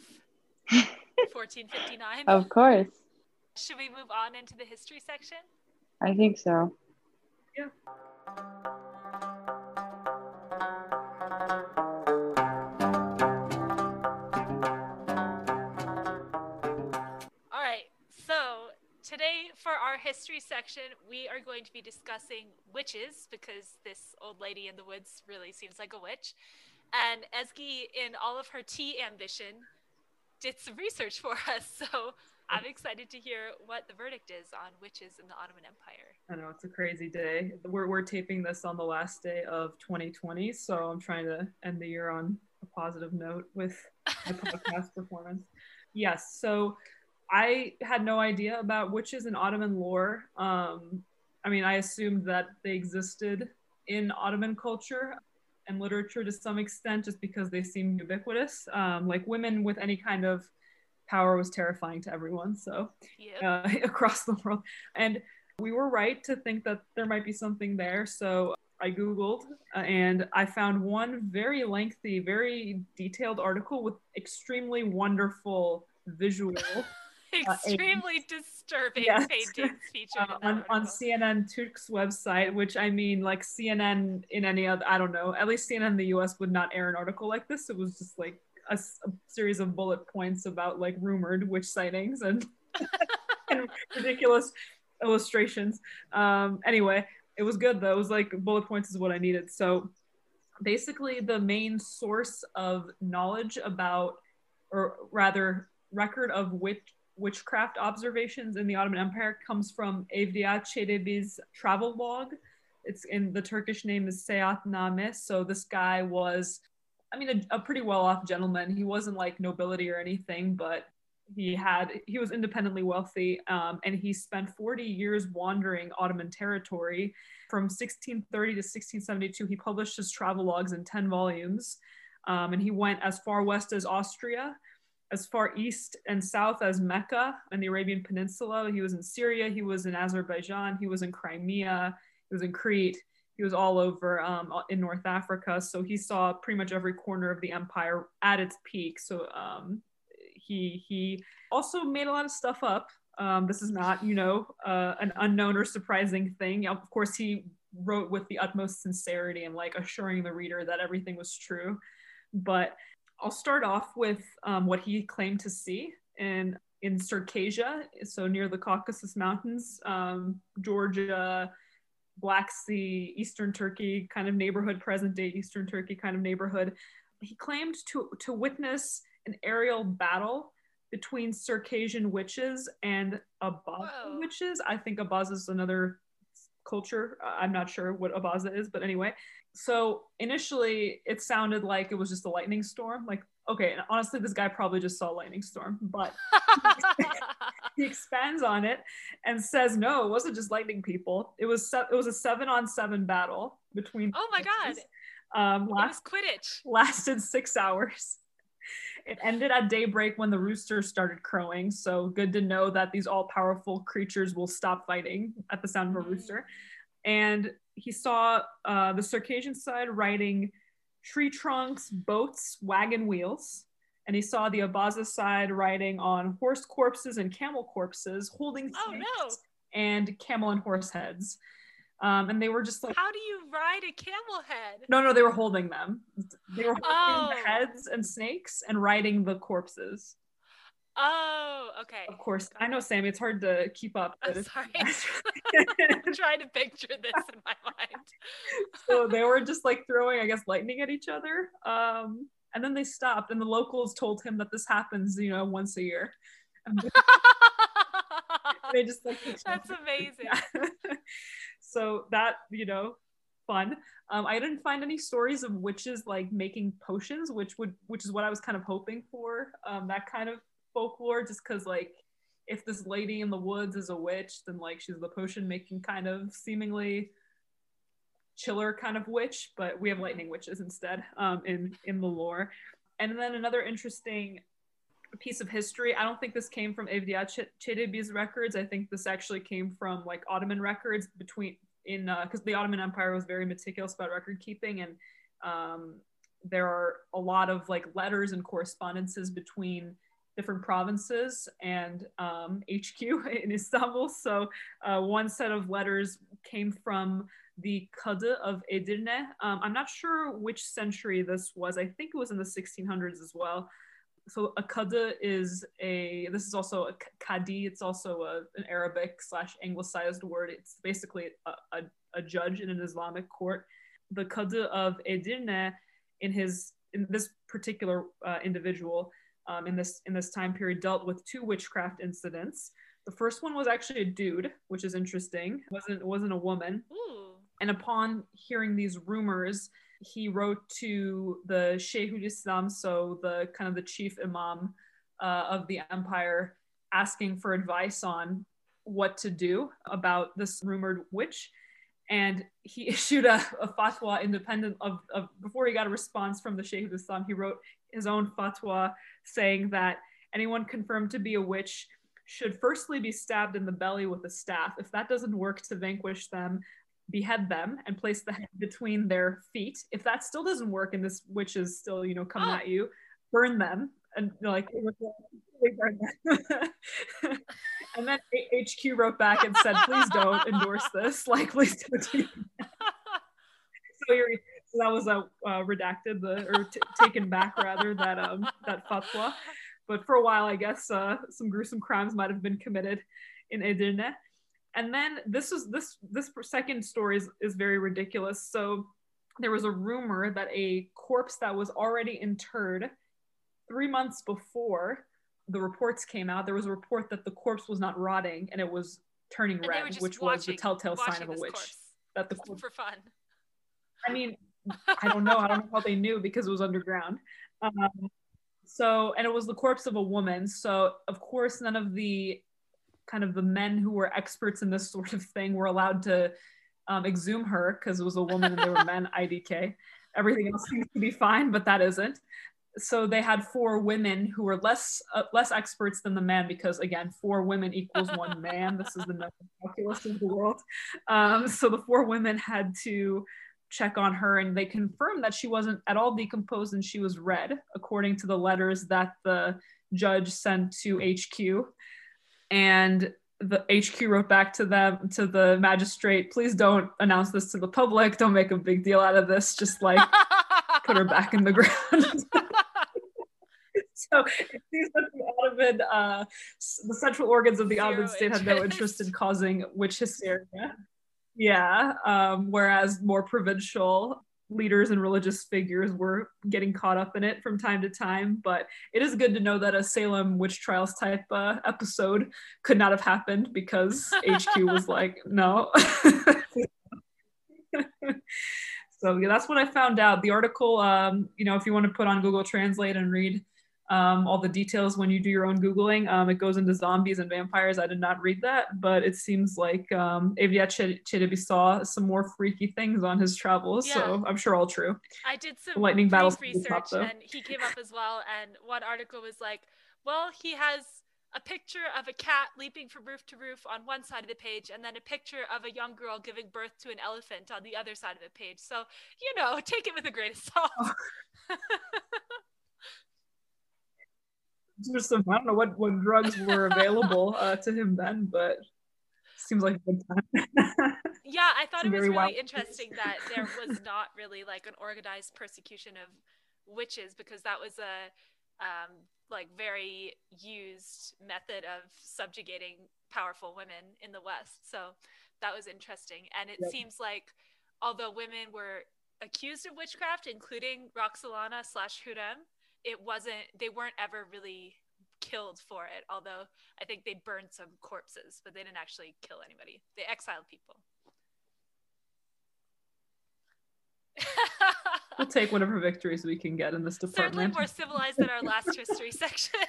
*laughs* 1459.
Of course.
Should we move on into the history section?
I think so.
Yeah.
All right. So, today for our history section, we are going to be discussing witches because this old lady in the woods really seems like a witch. And Ezgi, in all of her tea ambition, did some research for *laughs* us. So, I'm excited to hear what the verdict is on witches in the Ottoman Empire.
I know it's a crazy day. We're, we're taping this on the last day of 2020, so I'm trying to end the year on a positive note with my *laughs* podcast performance. Yes, so I had no idea about witches in Ottoman lore. Um, I mean, I assumed that they existed in Ottoman culture and literature to some extent just because they seem ubiquitous. Um, like women with any kind of power was terrifying to everyone. So
Yep.
uh, *laughs* across the world, and we were right to think that there might be something there. So I googled uh, and I found one very lengthy, very detailed article with extremely wonderful visual *laughs*
Extremely disturbing
yes.
paintings *laughs* featured
uh, on, on. CNN Turk's website, which I mean, like CNN in any other, I don't know, at least CNN in the US would not air an article like this. It was just like a series of bullet points about like rumored witch sightings and, *laughs* and ridiculous illustrations. Um, anyway, it was good though. It was like bullet points is what I needed. So basically, the main source of knowledge about, or rather, record of witch witchcraft observations in the Ottoman Empire comes from Evliya Çelebi's travel log. It's in the Turkish name is Seyahatname. So this guy was, I mean, a, a pretty well-off gentleman. He wasn't like nobility or anything, but he had he was independently wealthy, um, and he spent 40 years wandering Ottoman territory. From 1630 to 1672, he published his travel logs in 10 volumes, um, and he went as far west as Austria as far east and south as Mecca and the Arabian Peninsula. He was in Syria, he was in Azerbaijan, he was in Crimea, he was in Crete, he was all over um, in North Africa. So he saw pretty much every corner of the empire at its peak. So um, he he also made a lot of stuff up. Um, this is not, you know, uh, an unknown or surprising thing. Of course, he wrote with the utmost sincerity and like assuring the reader that everything was true. But I'll start off with um, what he claimed to see in in Circassia, so near the Caucasus Mountains, um, Georgia, Black Sea, Eastern Turkey kind of neighborhood, present day Eastern Turkey kind of neighborhood. He claimed to to witness an aerial battle between Circassian witches and
Whoa.
witches. I think Abaza is another culture. I'm not sure what Abaza is, but anyway. So initially, it sounded like it was just a lightning storm. Like, okay, and honestly, this guy probably just saw a lightning storm, but *laughs* he expands on it and says, no, it wasn't just lightning people. It was se- it was a seven on seven battle between.
Oh my God.
Um,
it
last
was Quidditch.
lasted six hours. It ended at daybreak when the rooster started crowing. So good to know that these all powerful creatures will stop fighting at the sound of a
Mm.
rooster. And he saw uh, the Circassian side riding tree trunks, boats, wagon wheels. And he saw the Abaza side riding on horse corpses and camel corpses, holding
Oh, no.
and camel and horse heads. Um, and they were just like,
How do you ride a camel head?
no, no, they were holding them. They were holding
Oh.
the heads and snakes and riding the corpses.
Oh, okay.
Of course, I know, Sammy. It's hard to keep up.
I'm sorry. *laughs* *laughs* I'm trying to picture this in my mind.
so they were just like throwing, I guess, lightning at each other. Um, and then they stopped, and the locals told him that this happens, you know, once a year. *laughs* They just like
That's amazing.
So that you know fun. Um, i didn't find any stories of witches like making potions which would which is what i was kind of hoping for um, that kind of folklore just because like if this lady in the woods is a witch then like she's the potion making kind of seemingly chiller kind of witch but we have lightning witches instead um, in in the lore. And then another interesting piece of history. I don't think this came from Evliya Ç- Çelebi's records. I think this actually came from like Ottoman records between in because the Ottoman Empire was very meticulous about record keeping, and um, there are a lot of like letters and correspondences between different provinces and um, *laughs* HQ in Istanbul. So uh, one set of letters came from the Kadı of Edirne. Um, I'm not sure which century this was. I think it was in the 1600s as well so a qada is a this is also a qadi it's also a, an arabic slash anglicized word. It's basically a, a, a, judge in an islamic court. The qada of edirne in his in this particular uh, individual um, in this in this time period dealt with two witchcraft incidents. The first one was actually a dude which is interesting. It wasn't it wasn't a woman.
Ooh.
and upon hearing these rumors he wrote to the Sheikhul Islam, so the kind of the chief imam uh, of the empire, asking for advice on what to do about this rumored witch. And he *laughs* issued a, a fatwa independent of, of, before he got a response from the Sheikhul Islam, he wrote his own fatwa saying that anyone confirmed to be a witch should firstly be stabbed in the belly with a staff. If that doesn't work to vanquish them, behead them and place the head between their feet. If that still doesn't work and this witch is still, you know, coming
Oh.
at you, burn them and like they *laughs* burn them. *laughs* and then HQ wrote back and said, please don't endorse this. *laughs* Like, please don't do that. So, you're, so that was uh, uh, redacted, the or t- taken back rather that um that fatwa. But for a while, I guess uh, some gruesome crimes might have been committed in Edirne and then this is this this second story is, is very ridiculous. So there was a rumor that a corpse that was already interred three months before the reports came out there was a report that the corpse was not rotting and it was turning
And
red which was the
watching-
telltale sign of a witch
corpse
that the corpse
for fun.
i mean i don't know. I don't know how they knew because it was underground. Um, so and it was the corpse of a woman. So of course none of the kind of the men who were experts in this *laughs* sort of thing were allowed to um, exhume her because it was a woman and they were men *laughs* idk everything else seems to be fine but that isn't. So they had four women who were less uh, less experts than the man because again four women equals one *laughs* man. This is the number calculus of the world. Um, so the four women had to check on her and they confirmed that she wasn't at all decomposed and she was red according to the letters that the judge sent to hq and the HQ wrote back to them to the magistrate, please don't announce this to the public. Don't make a big deal out of this. Just like put her back in the *laughs* ground. *laughs* so it seems that the Ottoman, uh, the central organs of the
Zero
Ottoman state had no interest in causing witch hysteria. *laughs* Yeah, um, whereas more provincial leaders and religious figures were getting caught up in it from time to time. But it is good to know that a Salem witch trials type uh, episode could not have happened because HQ was *laughs* like, no. *laughs* so yeah, that's what I found out. The article, um, you know, if you want to put on Google Translate and read um, all the details when you do your own Googling, um, it goes into zombies and vampires. I did not read that, but it seems like um, Evliya Ç- Çelebi saw some more freaky things on his travels. So I'm sure all true.
I did some
Lightning battles
research
top,
and he came up as well. And one article was like, well, he has a picture of a cat leaping from roof to roof on one side of the page, and then a picture of a young girl giving birth to an elephant on the other side of the page. So, you know, *laughs* take it with a grain of salt. *laughs*
There's some, I don't know what, what drugs were available uh, to him then, but seems like a good time. *laughs*
yeah, I thought it was really
wild
interesting that there was *laughs* not really like an organized persecution of witches because that was a um, like very used method of subjugating powerful women in the West. So that was interesting. And it
Yep.
seems like although women were accused of witchcraft, including Roxolana slash Hurrem, it wasn't they weren't ever really killed for it. Although I think they burned some corpses, but they didn't actually kill anybody. They exiled people. *laughs*
We'll take whatever victories we can get in this department Certainly
more civilized than our last history *laughs* section.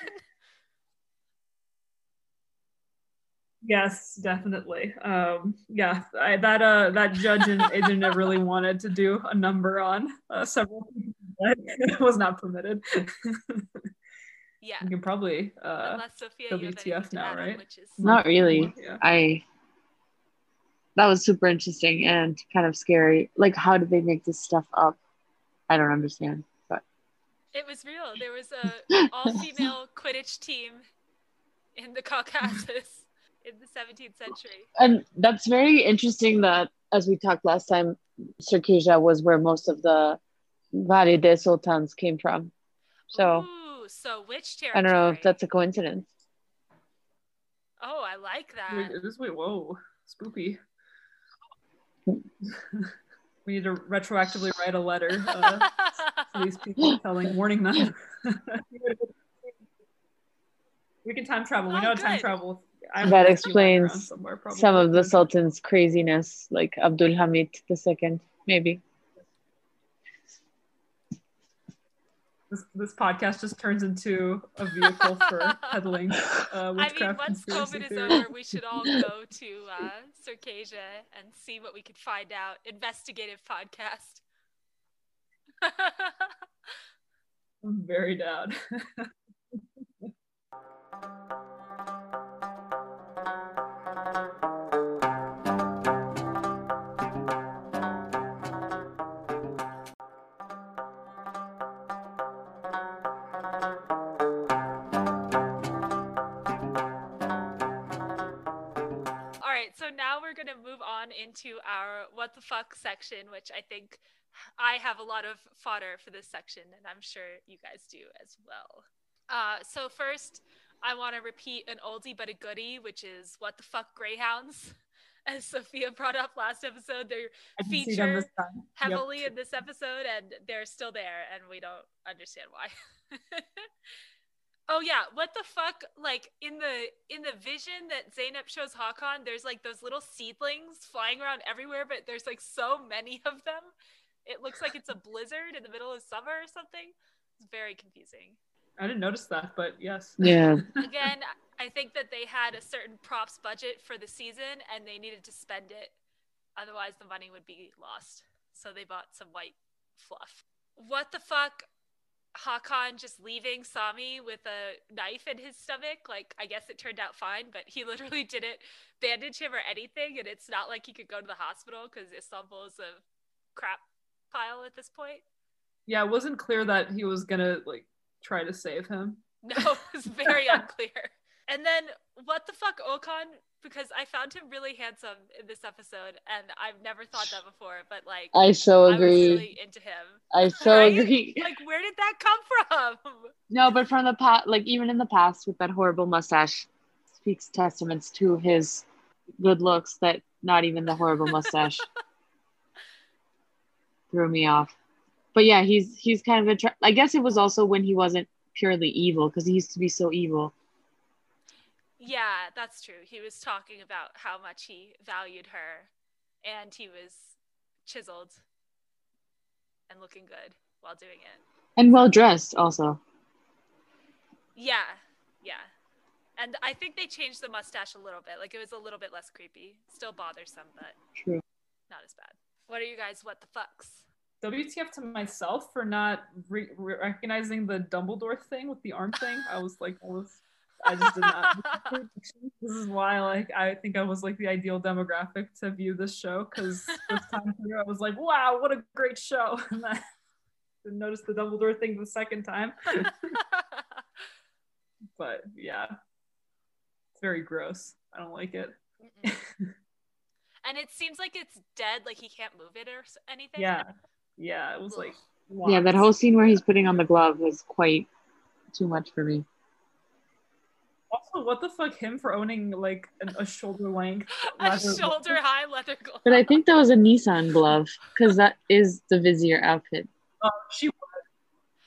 Yes, definitely. Um, yeah, I, that uh, that judge in Edirne really wanted to do a number on uh, several people, *laughs* it was not permitted. *laughs*
yeah.
you can probably uh,
Unless Sophia, you have
WTF now,
add on
right?
witches.
Not really.
Yeah.
I that was super interesting and kind of scary. Like, how did they make this stuff up? I don't understand. But
It was real. There was a *laughs* all-female Quidditch team in the Caucasus in the 17th century.
and that's very interesting that, as we talked last time, Circassia was where most of the Valide Sultans came from. So
Ooh, so which
I don't know if that's a coincidence.
Oh, I like
Wait,
that.
this wait, whoa, spooky. *laughs* we need to retroactively write a letter uh, to *laughs* these people, telling, warning them. *laughs* we can time travel. We
Oh,
know time travel. I
That
have a few lying around
explains. Some of the Sultan's craziness, like Abdul Hamid II, maybe.
This, this podcast just turns into a vehicle for *laughs* peddling uh,
I mean, once COVID is over, we should all go *laughs* to uh, Circassia and see what we could find out. Investigative podcast.
I'm very down. *laughs*
into our what the fuck section, which I think I have a lot of fodder for this section, and I'm sure you guys do as well. Uh, so, first, I want to repeat an oldie but a goodie, which is what the fuck Greyhounds. *laughs* As Sophia brought up last episode, they're
I can this
Feature.
Yep.
heavily in this episode, and they're still there, and we don't understand why. *laughs* oh yeah, what the fuck? Like in the in the vision that Zeynep shows Hakan, there's like those little seedlings flying around everywhere, but there's like so many of them. It looks like it's a blizzard in the middle of summer or something. It's very confusing.
I didn't notice that, but yes.
Yeah. *laughs*
Again, I think that they had a certain props budget for the season and they needed to spend it. Otherwise, the money would be lost. So they bought some white fluff. What the fuck? Hakan just leaving Sami with a knife in his stomach. Like, I guess it turned out fine, but he literally didn't bandage him or anything. And it's not like he could go to the hospital because Istanbul is a crap pile at this point.
Yeah, it wasn't clear that he was gonna like try to save him.
No, it was very *laughs* unclear. And then what the fuck Okan? Because I found him really handsome in this episode, and I've never thought that before. But like,
I so
I
agree.
really into him.
I *laughs* so
Right?
agree. *laughs*
Like, where did that come from?
No, but from the past, like even in the past with that horrible mustache, speaks testaments to his good looks that not even the horrible mustache *laughs* threw me off. But yeah, he's he's kind of a. Tra- I guess it was also when he wasn't purely evil because he used to be so evil.
Yeah, that's true. He was talking about how much he valued her, and he was chiseled and looking good while doing it.
And well dressed also.
Yeah, yeah. And I think they changed the mustache a little bit. Like it was a little bit less creepy. Still bothersome, but
True.
not as bad. What are you guys? What the fucks?
WTF to myself for not re- re- recognizing the Dumbledore thing with the arm thing. I was like, I was, I just did not. *laughs* *laughs* this is why, like, I think I was like the ideal demographic to view this show because this *laughs* time through, I was like, wow, what a great show. And then didn't notice the Dumbledore thing the second time. but yeah, it's very gross. I don't like it.
And it seems like it's dead. Like he can't move it or anything.
Yeah, yeah, it was like
Yeah, that whole scene where he's putting on the glove was quite too much for me.
Also, what the fuck him for owning like an, a shoulder length *laughs*
A
leather
shoulder high leather glove.
But I think that was a Nisan glove because that is the Vizier outfit.
Oh, she would.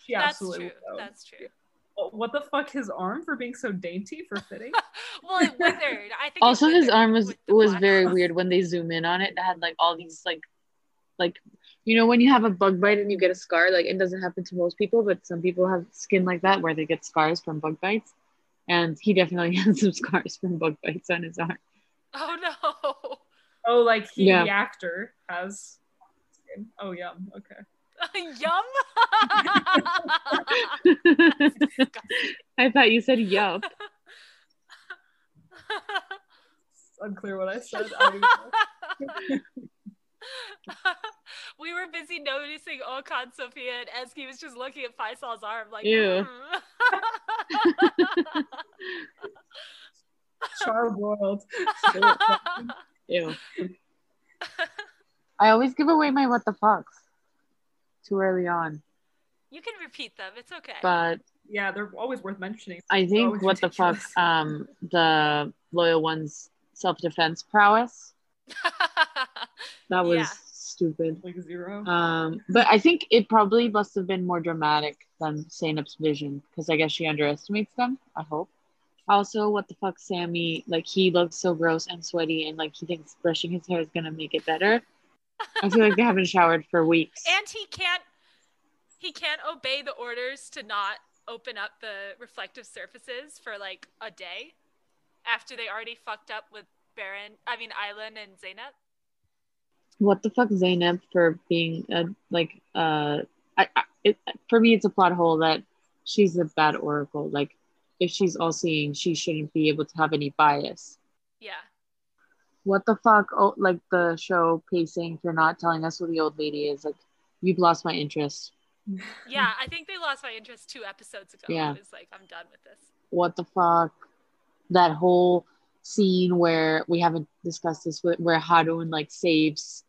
She
That's
absolutely
true.
would.
That's true.
What the fuck? His arm for being so dainty for fitting? *laughs*
Well, it withered. I think. it
Also, his arm was was very
glove.
weird when they zoom in on it. It had like all these like, like, you know, when you have a bug bite and you get a scar. Like it doesn't happen to most people, but some people have skin like that where they get scars from bug bites. And he definitely *laughs* has some scars from bug bites on his arm.
Oh no.
oh, like he,
Yeah.
the actor, has. Oh yum. Okay. *laughs*
Yum. *laughs*
I thought you said yup.
Unclear what I said. I don't even know. *laughs*
we were busy noticing Okan, Sophia, and Ezgi was just looking at Faisal's arm like,
Ew. *laughs*
Charbroiled. *laughs*
Ew. I always give away my what the fucks too early on,
you can repeat them. It's okay.
but
Yeah, they're always worth mentioning.
I think
always
what the fuck, um, the loyal one's self defense prowess that was
Yeah.
stupid.
Like zero.
Um, but I think it probably must have been more dramatic than Zainab's vision because I guess she underestimates them. I hope. Also, what the fuck, Sami? Like he looks so gross and sweaty, and like he thinks brushing his hair is gonna make it better. I feel like they haven't *laughs* showered for weeks.
and he can't he can't obey the orders to not open up the reflective surfaces for like a day after they already fucked up with Baron I mean Island and Zainab.
What the fuck Zainab for being a like uh I, I it, for me it's a plot hole that she's a bad oracle like if she's all seeing she shouldn't be able to have any bias
Yeah.
what the fuck oh like the show pacing for not telling us who the old lady is like you've lost my interest
Yeah, I think they lost my interest two episodes ago.
Yeah.
it's like, I'm done with this.
what the fuck that whole scene where we haven't discussed this where- where Harun like saves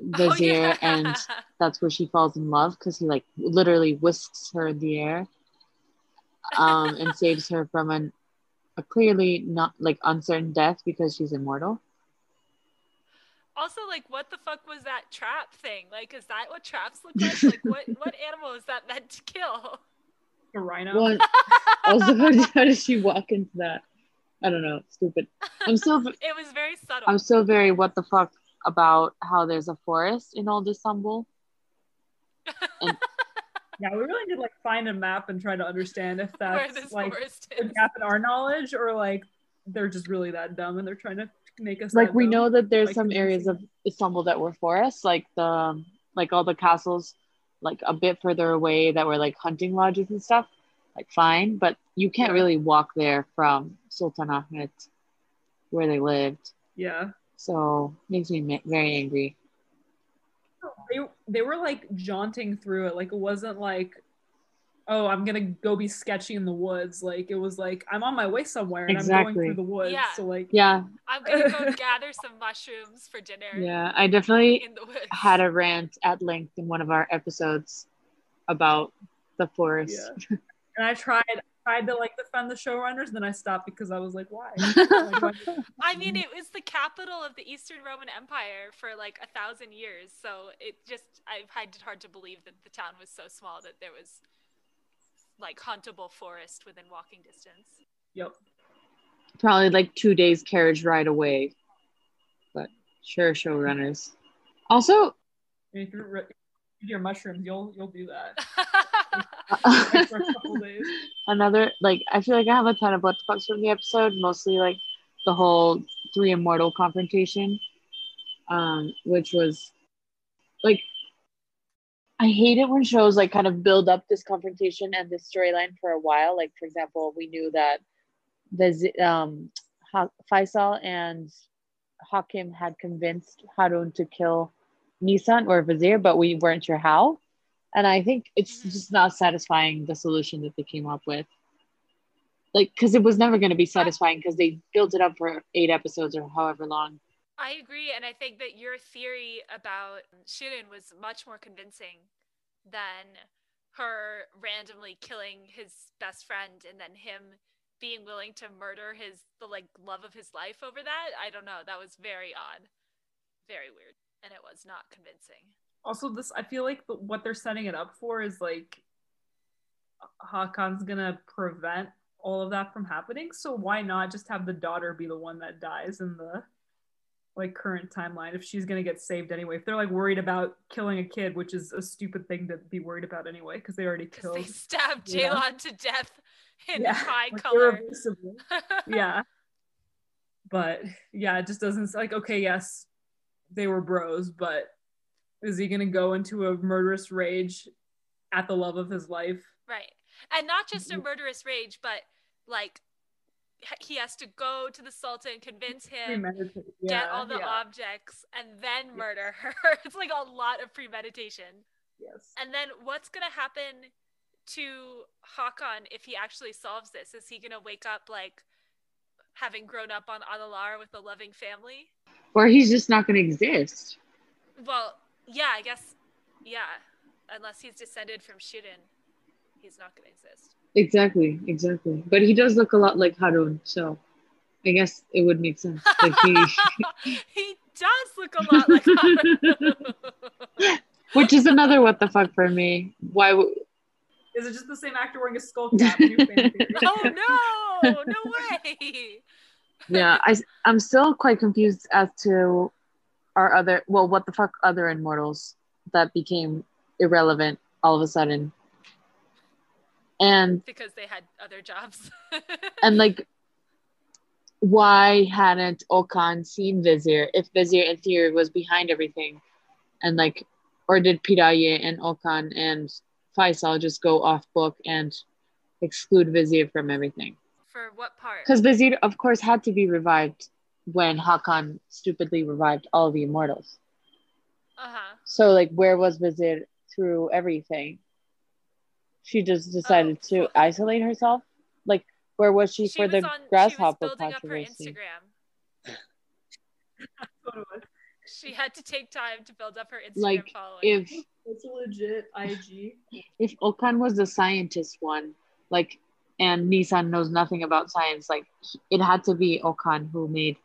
Oh,
Vizier
yeah.
and that's where she falls in love because he like literally whisks her in the air um and *laughs* saves her from an a clearly not like uncertain death because she's immortal
also, like, what the fuck was that trap thing? Like, is that what traps look like? Like, *laughs* what what animal is that meant to kill?
A rhino.
What? *laughs* also how did, how does she walk into that i don't know stupid *laughs* i'm so
It was very subtle.
i'm so very what the fuck about how there's a forest in old istanbul *laughs*
Yeah, we really need like find a map and try to understand if *laughs* that's like
forest
a gap in our knowledge or like they're just really that dumb and they're trying to make us
like we
dumb.
know that there's
Like,
some areas of istanbul that were forests like the like all the castles like a bit further away that were like hunting lodges and stuff like fine but you can't really walk there from sultan ahmed where they lived
Yeah.
so makes me very angry
They they were like jaunting through it. Like it wasn't like, oh, I'm gonna go be sketchy in the woods. Like it was like I'm on my way somewhere and I'm going through the woods.
Yeah.
So like
yeah
I'm gonna go *laughs* gather some mushrooms for dinner
yeah i definitely
in the woods.
had a rant at length in one of our episodes about the forest
Yeah. And I tried tried to like defend the showrunners, then I stopped because I was like, why? *laughs* Like, why- *laughs*
I mean, it was the capital of the Eastern Roman Empire for like a thousand years. So it just, I find it hard to believe that the town was so small that there was like huntable forest within walking distance.
yep.
probably like two days carriage ride away but sure showrunners also
If you're re- your mushrooms, you'll you'll do that *laughs* *laughs* like, for a couple days.
another like i feel like i have a ton of what the fucks from the episode mostly like the whole three immortal confrontation um which was like i hate it when shows like kind of build up this confrontation and this storyline for a while like for example we knew that the um ha- faisal and hakim had convinced harun to kill nisan or vizier but we weren't sure how and i think it's
Mhm.
just not satisfying the solution that they came up with like because it was never going to be satisfying because they built it up for eight episodes or however long
I agree, and I think that your theory about Shirin was much more convincing than her randomly killing his best friend and then him being willing to murder his the like love of his life over that. I don't know. That was very odd. Very weird. And it was not convincing.
Also, this I feel like the, what they're setting it up for is like Hakan's gonna prevent all of that from happening. So why not just have the daughter be the one that dies in the like current timeline if she's gonna get saved anyway? If they're like worried about killing a kid, which is a stupid thing to be worried about anyway, because they already killed.
They stabbed Jaylon
Yeah.
to death in
Yeah,
high
like,
color.
yeah. *laughs* But yeah, it just doesn't like okay, yes, they were bros, but is he gonna go into a murderous rage at the love of his life?
Right. And not just a
Mhm.
murderous rage, but like he has to go to the Sultan, convince him,
Premeditate.
get all the
yeah.
objects, and then murder her. *laughs* it's like a lot of premeditation.
yes.
And then what's going to happen to Hakan if he actually solves this? Is he going to wake up like having grown up on Adalar with a loving family?
Or he's just not going to exist.
Well, yeah, I guess, yeah. Unless he's descended from Shirin, he's not going to exist.
Exactly, exactly. But he does look a lot like Harun, so I guess it would make sense. Like he, *laughs*
he does look a lot like Harun. *laughs*
which is another what the fuck for me. Why? W-
Is it just the same actor wearing a skull cap? New fan theory?
oh no, no way.
yeah, I I'm still quite confused as to our other. Well, what the fuck other immortals that became irrelevant all of a sudden, and
Because they had other jobs. *laughs*
and like why hadn't Okan seen Vizier if Vizier in theory was behind everything and like or did Piraye and Okan and Faisal just go off book and exclude Vizier from everything
For what part?
because Vizier of course had to be revived when Hakan stupidly revived all the immortals
Uh huh.
so like where was Vizier through everything she just decided
Oh,
to isolate herself like where was she, for the
on-
grasshopper
She was building up her
controversy
Instagram. *laughs*
That's what it was.
She had to take time to build up her Instagram
like
following.
if
It's a legit IG.
if Okan was the scientist one like and Nisan knows nothing about science like it had to be Okan who made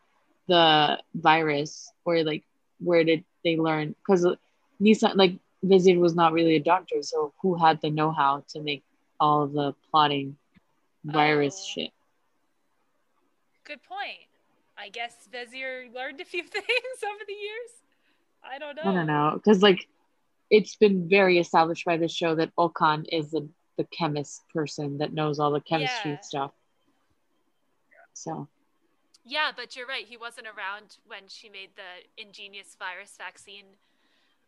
the virus or like where did they learn because Nisan uh, like Vizier was not really a doctor so who had the know-how to make all the plotting virus
Oh.
shit
Good point. I guess Vizier learned a few *laughs* things over the years. I don't know.
I don't know because like it's been very established by the show that Okan is the the chemist person that knows all the chemistry
Yeah.
stuff. So
Yeah, but you're right. He wasn't around when she made the ingenious virus vaccine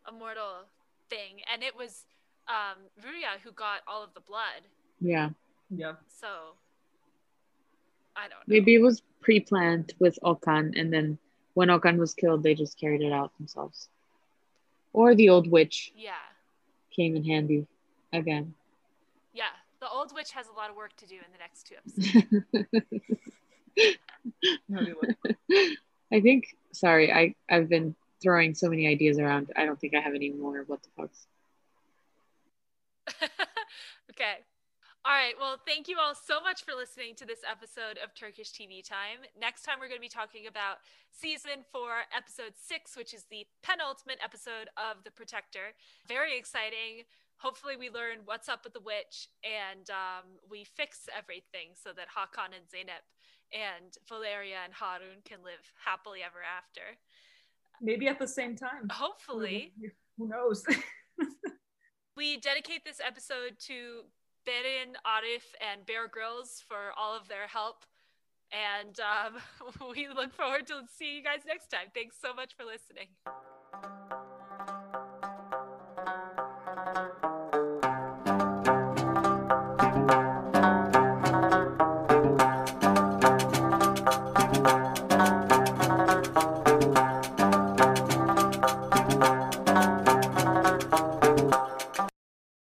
immortal thing. And it was um, Ruya who got all of the blood.
yeah,
Yeah.
So I don't know.
maybe it was pre-planned with Okan, and then when Okan was killed, they just carried it out themselves. Or the old witch
Yeah.
came in handy again.
Yeah. The old witch has a lot of work to do in the next two episodes. *laughs* *laughs*
I think. Sorry, I I've been throwing so many ideas around. I don't think I have any more. What the fucks? *laughs*
okay. All right. Well, thank you all so much for listening to this episode of Turkish TV Time. Next time, we're going to be talking about season four, episode six, which is the penultimate episode of The Protector. Very exciting. Hopefully, we learn what's up with the witch and um, we fix everything so that Hakan and Zeynep and Valeria and Harun can live happily ever after.
Maybe at the same time.
Hopefully.
Who knows? *laughs*
We dedicate this episode to Berin, Arif, and Bear Grylls for all of their help. And um, *laughs* we look forward to seeing you guys next time. Thanks so much for listening.